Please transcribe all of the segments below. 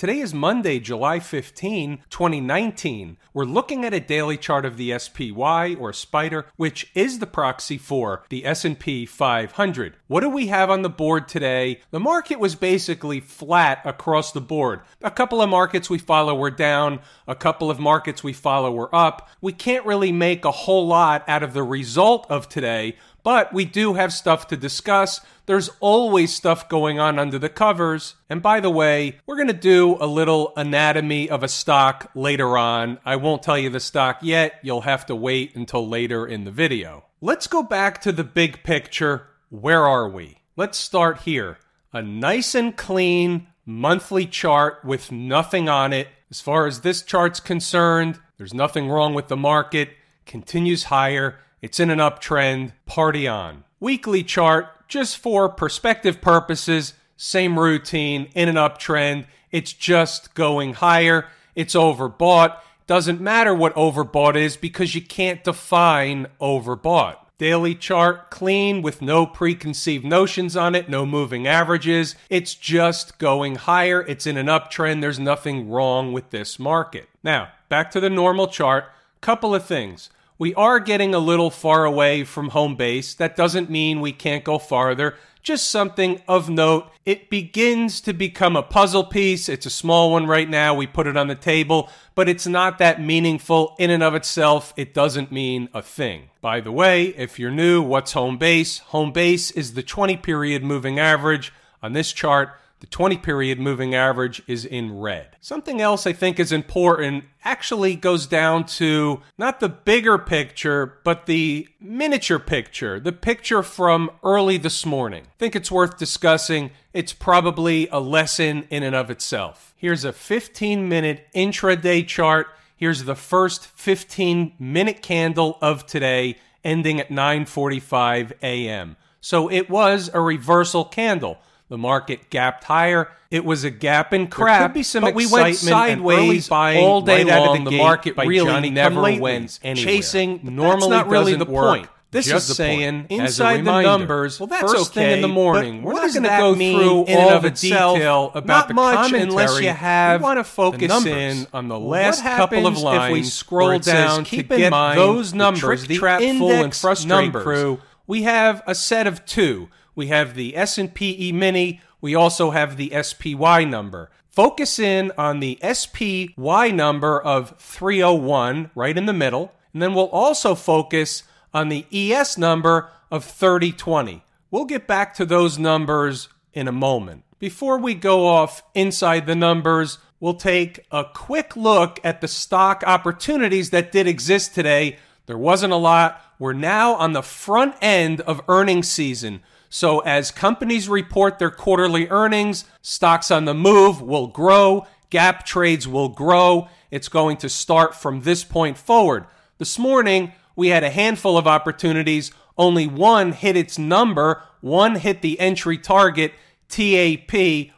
Today is Monday, July 15, 2019. We're looking at a daily chart of the SPY or Spider, which is the proxy for the S&P 500. What do we have on the board today? The market was basically flat across the board. A couple of markets we follow were down, a couple of markets we follow were up. We can't really make a whole lot out of the result of today, but we do have stuff to discuss. There's always stuff going on under the covers. And by the way, we're going to do a little anatomy of a stock later on. I won't tell you the stock yet. You'll have to wait until later in the video. Let's go back to the big picture. Where are we? Let's start here. A nice and clean monthly chart with nothing on it. As far as this chart's concerned, there's nothing wrong with the market. Continues higher it's in an uptrend. Party on. Weekly chart, just for perspective purposes, same routine, in an uptrend. It's just going higher. It's overbought. Doesn't matter what overbought is because you can't define overbought. Daily chart clean with no preconceived notions on it, no moving averages. It's just going higher. It's in an uptrend. There's nothing wrong with this market. Now, back to the normal chart. Couple of things. We are getting a little far away from home base. That doesn't mean we can't go farther. Just something of note. It begins to become a puzzle piece. It's a small one right now. We put it on the table, but it's not that meaningful in and of itself. It doesn't mean a thing. By the way, if you're new, what's home base? Home base is the 20 period moving average. On this chart, the 20 period moving average is in red. Something else I think is important actually goes down to not the bigger picture, but the miniature picture, the picture from early this morning. I think it's worth discussing. It's probably a lesson in and of itself. Here's a 15 minute intraday chart. Here's the first 15 minute candle of today ending at 9:45 a.m. So it was a reversal candle. The market gapped higher. It was a gap in crap. There could be some but we went sideways buying all day right long. The, the market really Johnny never wins. Chasing but normally that's not really the work. point. This Just is saying point. inside reminder, the numbers. Well, that's first okay, thing in the morning. We're not going to go through all of the detail about not the much commentary. unless you have. We want to focus in on the last couple of lines. If we scroll down says, to get those numbers, the trap full and frustrate crew, we have a set of two. We have the S&P E-mini. We also have the SPY number. Focus in on the SPY number of 301 right in the middle. And then we'll also focus on the ES number of 3020. We'll get back to those numbers in a moment. Before we go off inside the numbers, we'll take a quick look at the stock opportunities that did exist today. There wasn't a lot. We're now on the front end of earnings season. So, as companies report their quarterly earnings, stocks on the move will grow, gap trades will grow. It's going to start from this point forward. This morning, we had a handful of opportunities. Only one hit its number, one hit the entry target, TAP.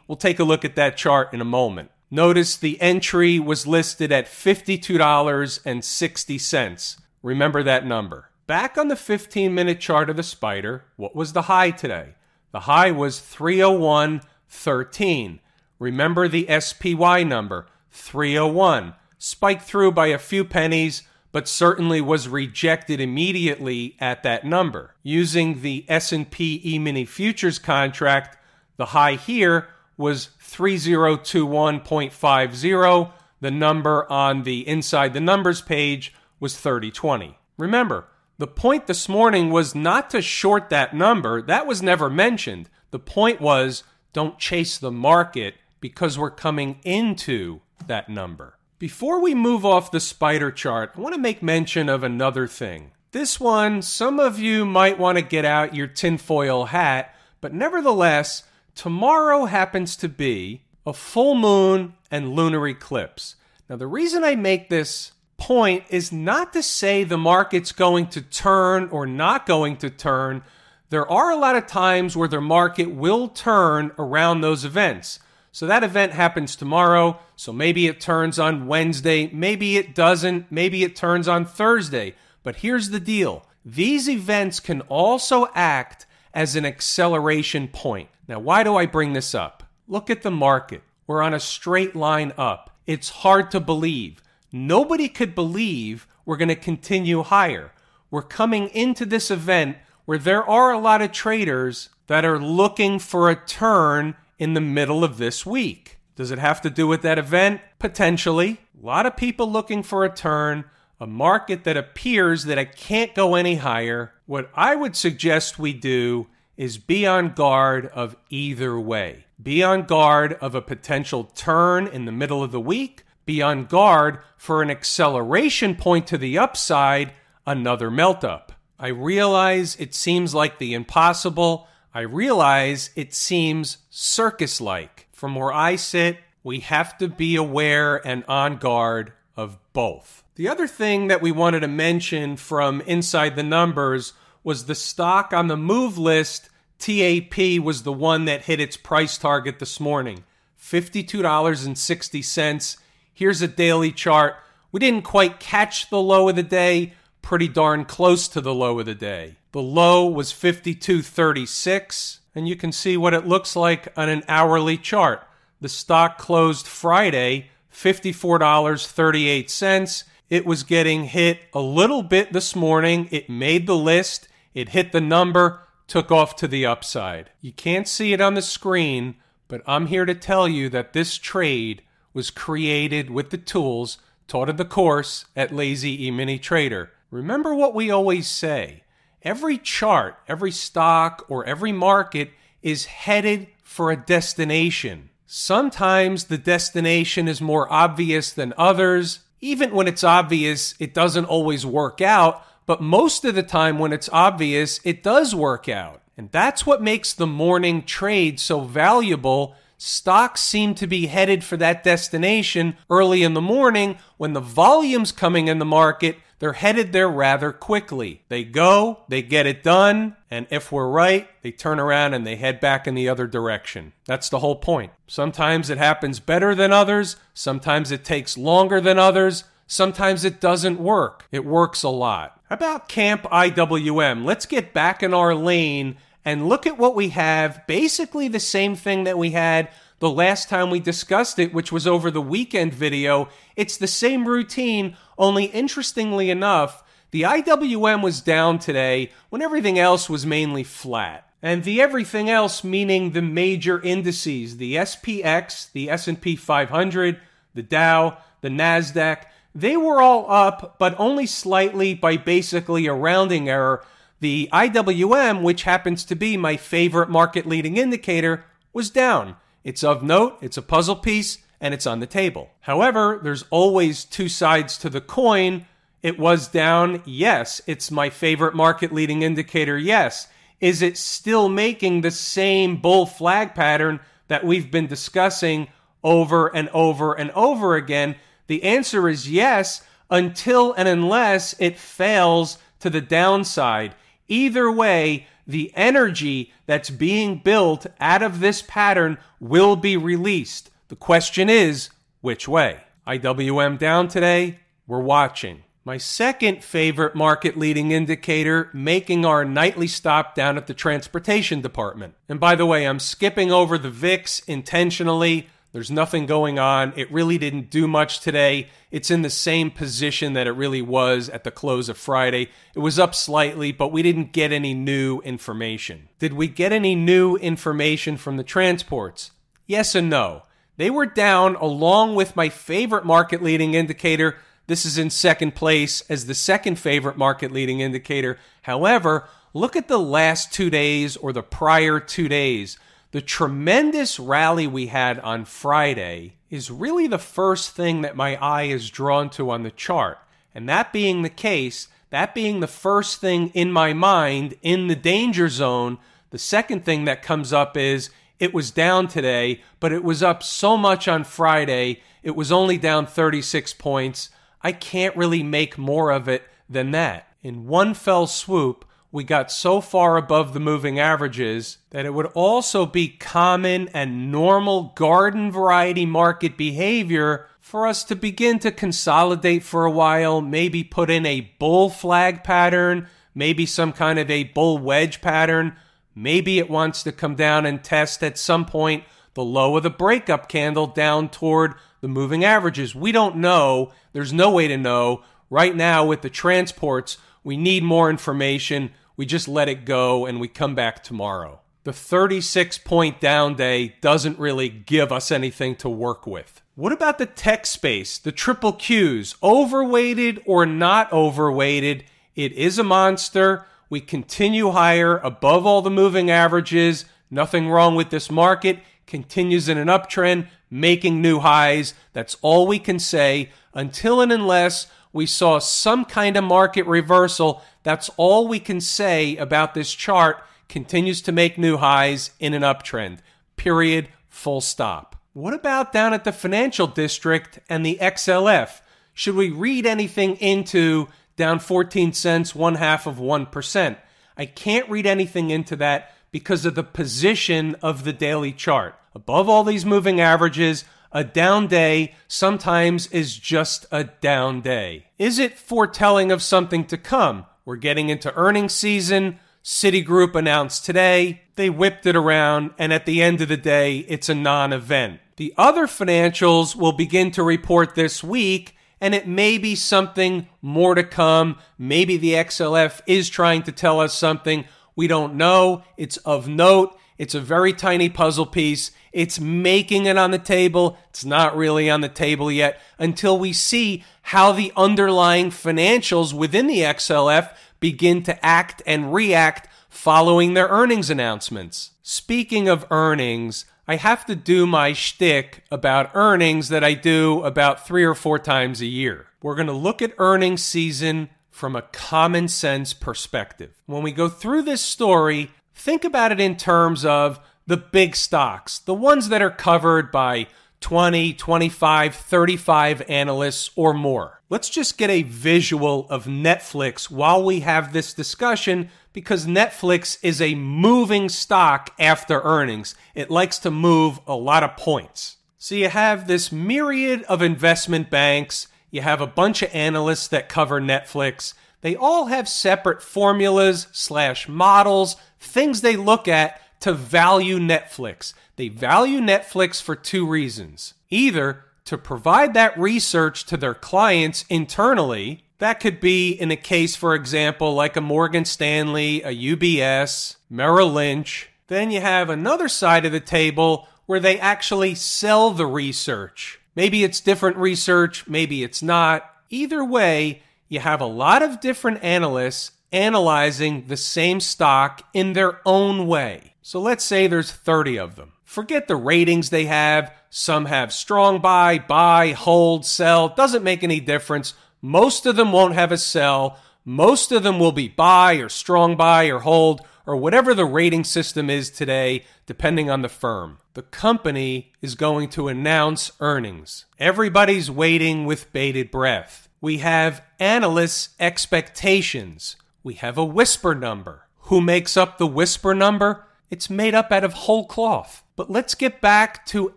We'll take a look at that chart in a moment. Notice the entry was listed at $52.60. Remember that number. Back on the 15 minute chart of the spider, what was the high today? The high was 301.13. Remember the SPY number, 301. Spiked through by a few pennies, but certainly was rejected immediately at that number. Using the S&P E-mini futures contract, the high here was 3021.50. The number on the inside the numbers page was 3020. Remember, the point this morning was not to short that number. That was never mentioned. The point was don't chase the market because we're coming into that number. Before we move off the spider chart, I want to make mention of another thing. This one, some of you might want to get out your tinfoil hat, but nevertheless, tomorrow happens to be a full moon and lunar eclipse. Now, the reason I make this point is not to say the market's going to turn or not going to turn. There are a lot of times where the market will turn around those events. So that event happens tomorrow. So maybe it turns on Wednesday. Maybe it doesn't. Maybe it turns on Thursday. But here's the deal these events can also act as an acceleration point. Now, why do I bring this up? Look at the market. We're on a straight line up. It's hard to believe. Nobody could believe we're going to continue higher. We're coming into this event where there are a lot of traders that are looking for a turn in the middle of this week. Does it have to do with that event? Potentially. A lot of people looking for a turn, a market that appears that it can't go any higher. What I would suggest we do is be on guard of either way. Be on guard of a potential turn in the middle of the week. Be on guard for an acceleration point to the upside, another melt up. I realize it seems like the impossible. I realize it seems circus like. From where I sit, we have to be aware and on guard of both. The other thing that we wanted to mention from inside the numbers was the stock on the move list. TAP was the one that hit its price target this morning $52.60. Here's a daily chart. We didn't quite catch the low of the day, pretty darn close to the low of the day. The low was 52.36, and you can see what it looks like on an hourly chart. The stock closed Friday $54.38. It was getting hit a little bit this morning. It made the list, it hit the number, took off to the upside. You can't see it on the screen, but I'm here to tell you that this trade was created with the tools taught in the course at Lazy E Mini Trader. Remember what we always say every chart, every stock, or every market is headed for a destination. Sometimes the destination is more obvious than others. Even when it's obvious, it doesn't always work out, but most of the time when it's obvious, it does work out. And that's what makes the morning trade so valuable Stocks seem to be headed for that destination early in the morning when the volume's coming in the market. They're headed there rather quickly. They go, they get it done, and if we're right, they turn around and they head back in the other direction. That's the whole point. Sometimes it happens better than others, sometimes it takes longer than others, sometimes it doesn't work. It works a lot. About Camp IWM? Let's get back in our lane and look at what we have. Basically, the same thing that we had the last time we discussed it, which was over the weekend video. It's the same routine, only interestingly enough, the IWM was down today when everything else was mainly flat. And the everything else meaning the major indices, the SPX, the S&P 500, the Dow, the Nasdaq, they were all up, but only slightly by basically a rounding error the IWM, which happens to be my favorite market leading indicator, was down. It's of note, it's a puzzle piece, and it's on the table. However, there's always two sides to the coin. It was down, yes. It's my favorite market leading indicator, yes. Is it still making the same bull flag pattern that we've been discussing over and over and over again? The answer is yes, until and unless it fails to the downside. Either way, the energy that's being built out of this pattern will be released. The question is, which way? IWM down today? We're watching. My second favorite market leading indicator making our nightly stop down at the transportation department. And by the way, I'm skipping over the VIX intentionally. There's nothing going on. It really didn't do much today. It's in the same position that it really was at the close of Friday. It was up slightly, but we didn't get any new information. Did we get any new information from the transports? Yes and no. They were down along with my favorite market leading indicator. This is in second place as the second favorite market leading indicator. However, look at the last two days or the prior two days. The tremendous rally we had on Friday is really the first thing that my eye is drawn to on the chart. And that being the case, that being the first thing in my mind in the danger zone, the second thing that comes up is it was down today, but it was up so much on Friday, it was only down 36 points. I can't really make more of it than that. In one fell swoop, we got so far above the moving averages that it would also be common and normal garden variety market behavior for us to begin to consolidate for a while, maybe put in a bull flag pattern, maybe some kind of a bull wedge pattern. Maybe it wants to come down and test at some point the low of the breakup candle down toward the moving averages. We don't know. There's no way to know. Right now, with the transports, we need more information we just let it go and we come back tomorrow. The 36 point down day doesn't really give us anything to work with. What about the tech space, the triple Qs? Overweighted or not overweighted? It is a monster. We continue higher above all the moving averages. Nothing wrong with this market. Continues in an uptrend, making new highs. That's all we can say until and unless we saw some kind of market reversal. That's all we can say about this chart. Continues to make new highs in an uptrend. Period. Full stop. What about down at the financial district and the XLF? Should we read anything into down 14 cents, one half of 1%? I can't read anything into that because of the position of the daily chart. Above all these moving averages, a down day sometimes is just a down day. Is it foretelling of something to come? We're getting into earnings season. Citigroup announced today. They whipped it around, and at the end of the day, it's a non event. The other financials will begin to report this week, and it may be something more to come. Maybe the XLF is trying to tell us something. We don't know. It's of note. It's a very tiny puzzle piece. It's making it on the table. It's not really on the table yet until we see how the underlying financials within the XLF begin to act and react following their earnings announcements. Speaking of earnings, I have to do my shtick about earnings that I do about three or four times a year. We're going to look at earnings season from a common sense perspective. When we go through this story, think about it in terms of the big stocks, the ones that are covered by 20, 25, 35 analysts or more. Let's just get a visual of Netflix while we have this discussion because Netflix is a moving stock after earnings. It likes to move a lot of points. So you have this myriad of investment banks, you have a bunch of analysts that cover Netflix. They all have separate formulas slash models, things they look at to value Netflix. They value Netflix for two reasons. Either to provide that research to their clients internally, that could be in a case, for example, like a Morgan Stanley, a UBS, Merrill Lynch. Then you have another side of the table where they actually sell the research. Maybe it's different research, maybe it's not. Either way, you have a lot of different analysts analyzing the same stock in their own way. So let's say there's 30 of them. Forget the ratings they have. Some have strong buy, buy, hold, sell. Doesn't make any difference. Most of them won't have a sell. Most of them will be buy or strong buy or hold or whatever the rating system is today, depending on the firm. The company is going to announce earnings. Everybody's waiting with bated breath. We have analysts' expectations. We have a whisper number. Who makes up the whisper number? It's made up out of whole cloth. But let's get back to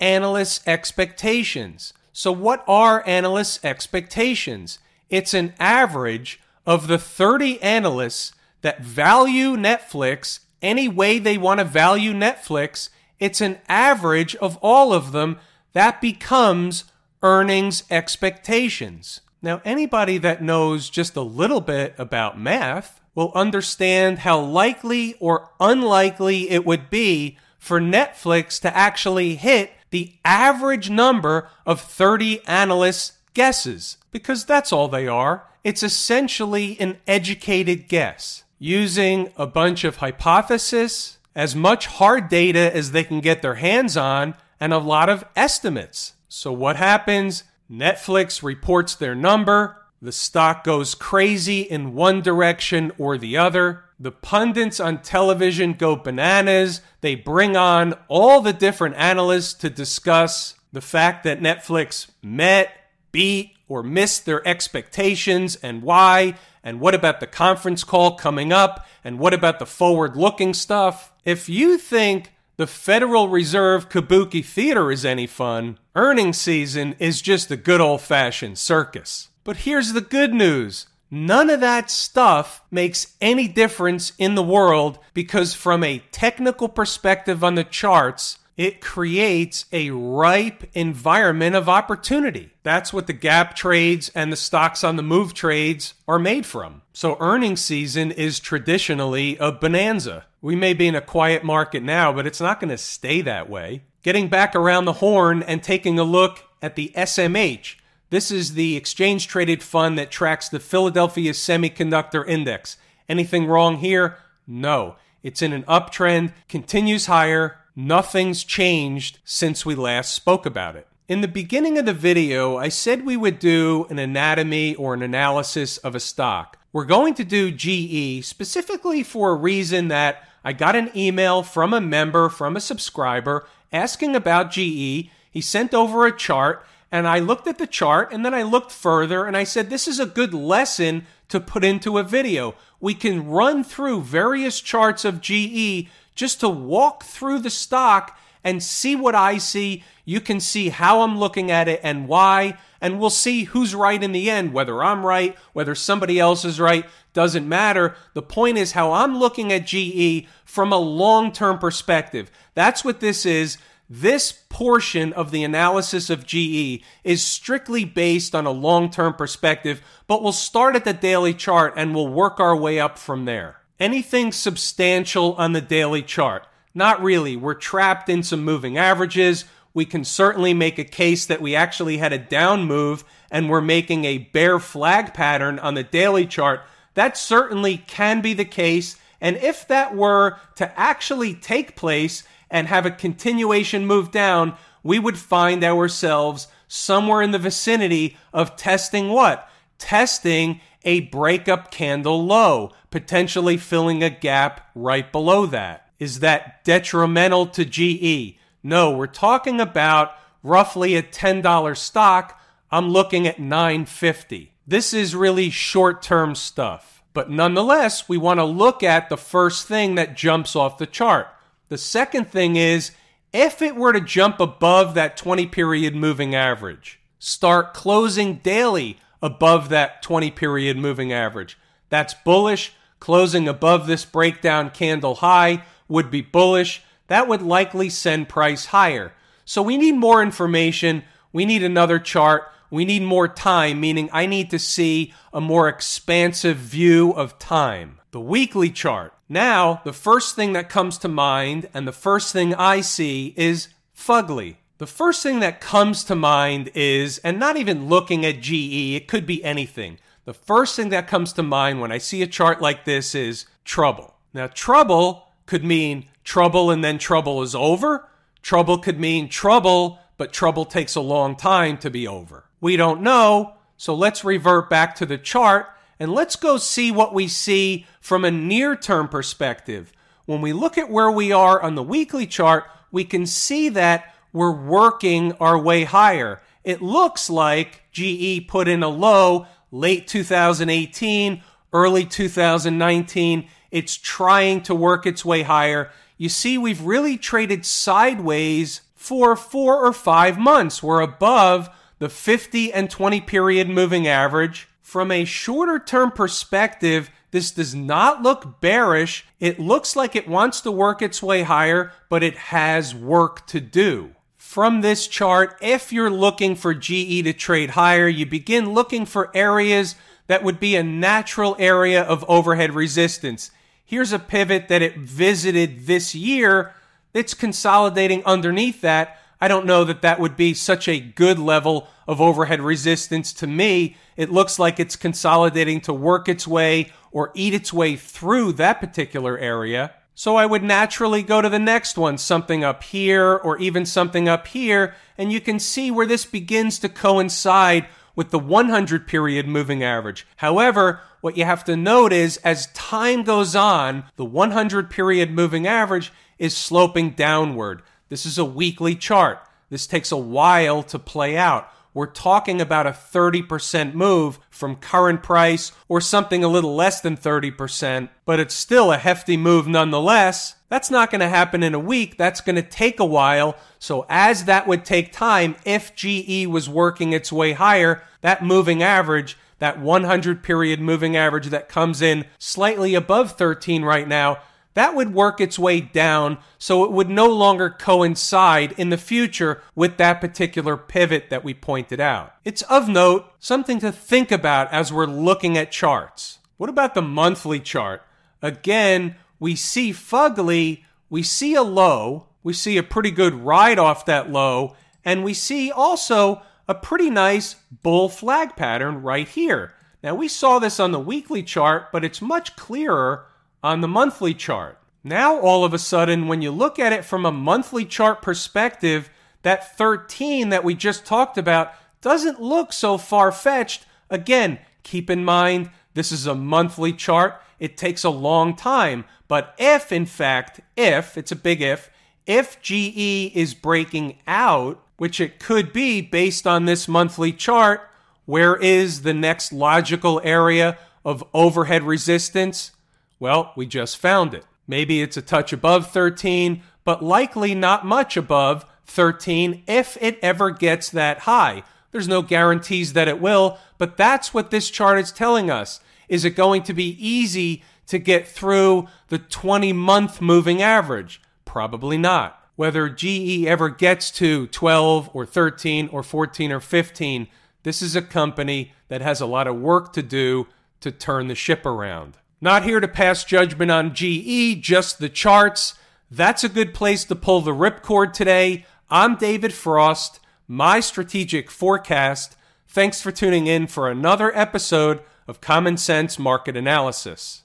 analysts' expectations. So, what are analysts' expectations? It's an average of the 30 analysts that value Netflix any way they want to value Netflix. It's an average of all of them that becomes earnings expectations. Now, anybody that knows just a little bit about math will understand how likely or unlikely it would be for Netflix to actually hit the average number of 30 analysts' guesses, because that's all they are. It's essentially an educated guess using a bunch of hypotheses, as much hard data as they can get their hands on, and a lot of estimates. So, what happens? Netflix reports their number, the stock goes crazy in one direction or the other. The pundits on television go bananas. They bring on all the different analysts to discuss the fact that Netflix met, beat, or missed their expectations and why. And what about the conference call coming up? And what about the forward looking stuff? If you think the Federal Reserve Kabuki Theater is any fun, earnings season is just a good old fashioned circus. But here's the good news. None of that stuff makes any difference in the world because, from a technical perspective on the charts, it creates a ripe environment of opportunity. That's what the gap trades and the stocks on the move trades are made from. So, earnings season is traditionally a bonanza. We may be in a quiet market now, but it's not going to stay that way. Getting back around the horn and taking a look at the SMH. This is the exchange traded fund that tracks the Philadelphia Semiconductor Index. Anything wrong here? No. It's in an uptrend, continues higher, Nothing's changed since we last spoke about it. In the beginning of the video, I said we would do an anatomy or an analysis of a stock. We're going to do GE specifically for a reason that I got an email from a member, from a subscriber, asking about GE. He sent over a chart, and I looked at the chart, and then I looked further, and I said, This is a good lesson to put into a video. We can run through various charts of GE just to walk through the stock and see what I see. You can see how I'm looking at it and why, and we'll see who's right in the end. Whether I'm right, whether somebody else is right, doesn't matter. The point is how I'm looking at GE from a long term perspective. That's what this is. This portion of the analysis of GE is strictly based on a long term perspective, but we'll start at the daily chart and we'll work our way up from there anything substantial on the daily chart. Not really. We're trapped in some moving averages. We can certainly make a case that we actually had a down move and we're making a bear flag pattern on the daily chart. That certainly can be the case. And if that were to actually take place and have a continuation move down, we would find ourselves somewhere in the vicinity of testing what? Testing a breakup candle low, potentially filling a gap right below that. Is that detrimental to GE? No, we're talking about roughly a $10 stock. I'm looking at 950. This is really short-term stuff. But nonetheless, we want to look at the first thing that jumps off the chart. The second thing is if it were to jump above that 20 period moving average, start closing daily above that 20 period moving average. That's bullish. Closing above this breakdown candle high would be bullish. That would likely send price higher. So we need more information. We need another chart. We need more time, meaning I need to see a more expansive view of time. The weekly chart. Now, the first thing that comes to mind and the first thing I see is fugly. The first thing that comes to mind is, and not even looking at GE, it could be anything. The first thing that comes to mind when I see a chart like this is trouble. Now, trouble could mean trouble and then trouble is over. Trouble could mean trouble, but trouble takes a long time to be over. We don't know, so let's revert back to the chart and let's go see what we see from a near term perspective. When we look at where we are on the weekly chart, we can see that we're working our way higher. It looks like GE put in a low late 2018, early 2019. It's trying to work its way higher. You see, we've really traded sideways for four or five months. We're above the 50 and 20 period moving average. From a shorter term perspective, this does not look bearish. It looks like it wants to work its way higher, but it has work to do from this chart, if you're looking for GE to trade higher, you begin looking for areas that would be a natural area of overhead resistance. Here's a pivot that it visited this year It's consolidating underneath that. I don't know that that would be such a good level of overhead resistance to me. It looks like it's consolidating to work its way or eat its way through that particular area. So I would naturally go to the next one, something up here or even something up here, and you can see where this begins to coincide with the 100 period moving average. However, what you have to note is as time goes on, the 100 period moving average is sloping downward. This is a weekly chart. This takes a while to play out. We're talking about a 30% move from current price or something a little less than 30%, but it's still a hefty move nonetheless. That's not going to happen in a week. That's going to take a while. So, as that would take time, if GE was working its way higher, that moving average, that 100 period moving average that comes in slightly above 13 right now, that would work its way down so it would no longer coincide in the future with that particular pivot that we pointed out. It's of note, something to think about as we're looking at charts. What about the monthly chart? Again, we see fugly, we see a low, we see a pretty good ride off that low, and we see also a pretty nice bull flag pattern right here. Now, we saw this on the weekly chart, but it's much clearer on the monthly chart. Now, all of a sudden, when you look at it from a monthly chart perspective, that 13 that we just talked about doesn't look so far fetched. Again, keep in mind, this is a monthly chart. It takes a long time. But if, in fact, if, it's a big if, if GE is breaking out, which it could be based on this monthly chart, where is the next logical area of overhead resistance? Well, we just found it. Maybe it's a touch above 13, but likely not much above 13 if it ever gets that high. There's no guarantees that it will, but that's what this chart is telling us. Is it going to be easy to get through the 20 month moving average? Probably not. Whether GE ever gets to 12 or 13 or 14 or 15, this is a company that has a lot of work to do to turn the ship around. Not here to pass judgment on GE, just the charts. That's a good place to pull the ripcord today. I'm David Frost, my strategic forecast. Thanks for tuning in for another episode of Common Sense Market Analysis.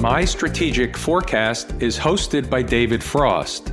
My Strategic Forecast is hosted by David Frost.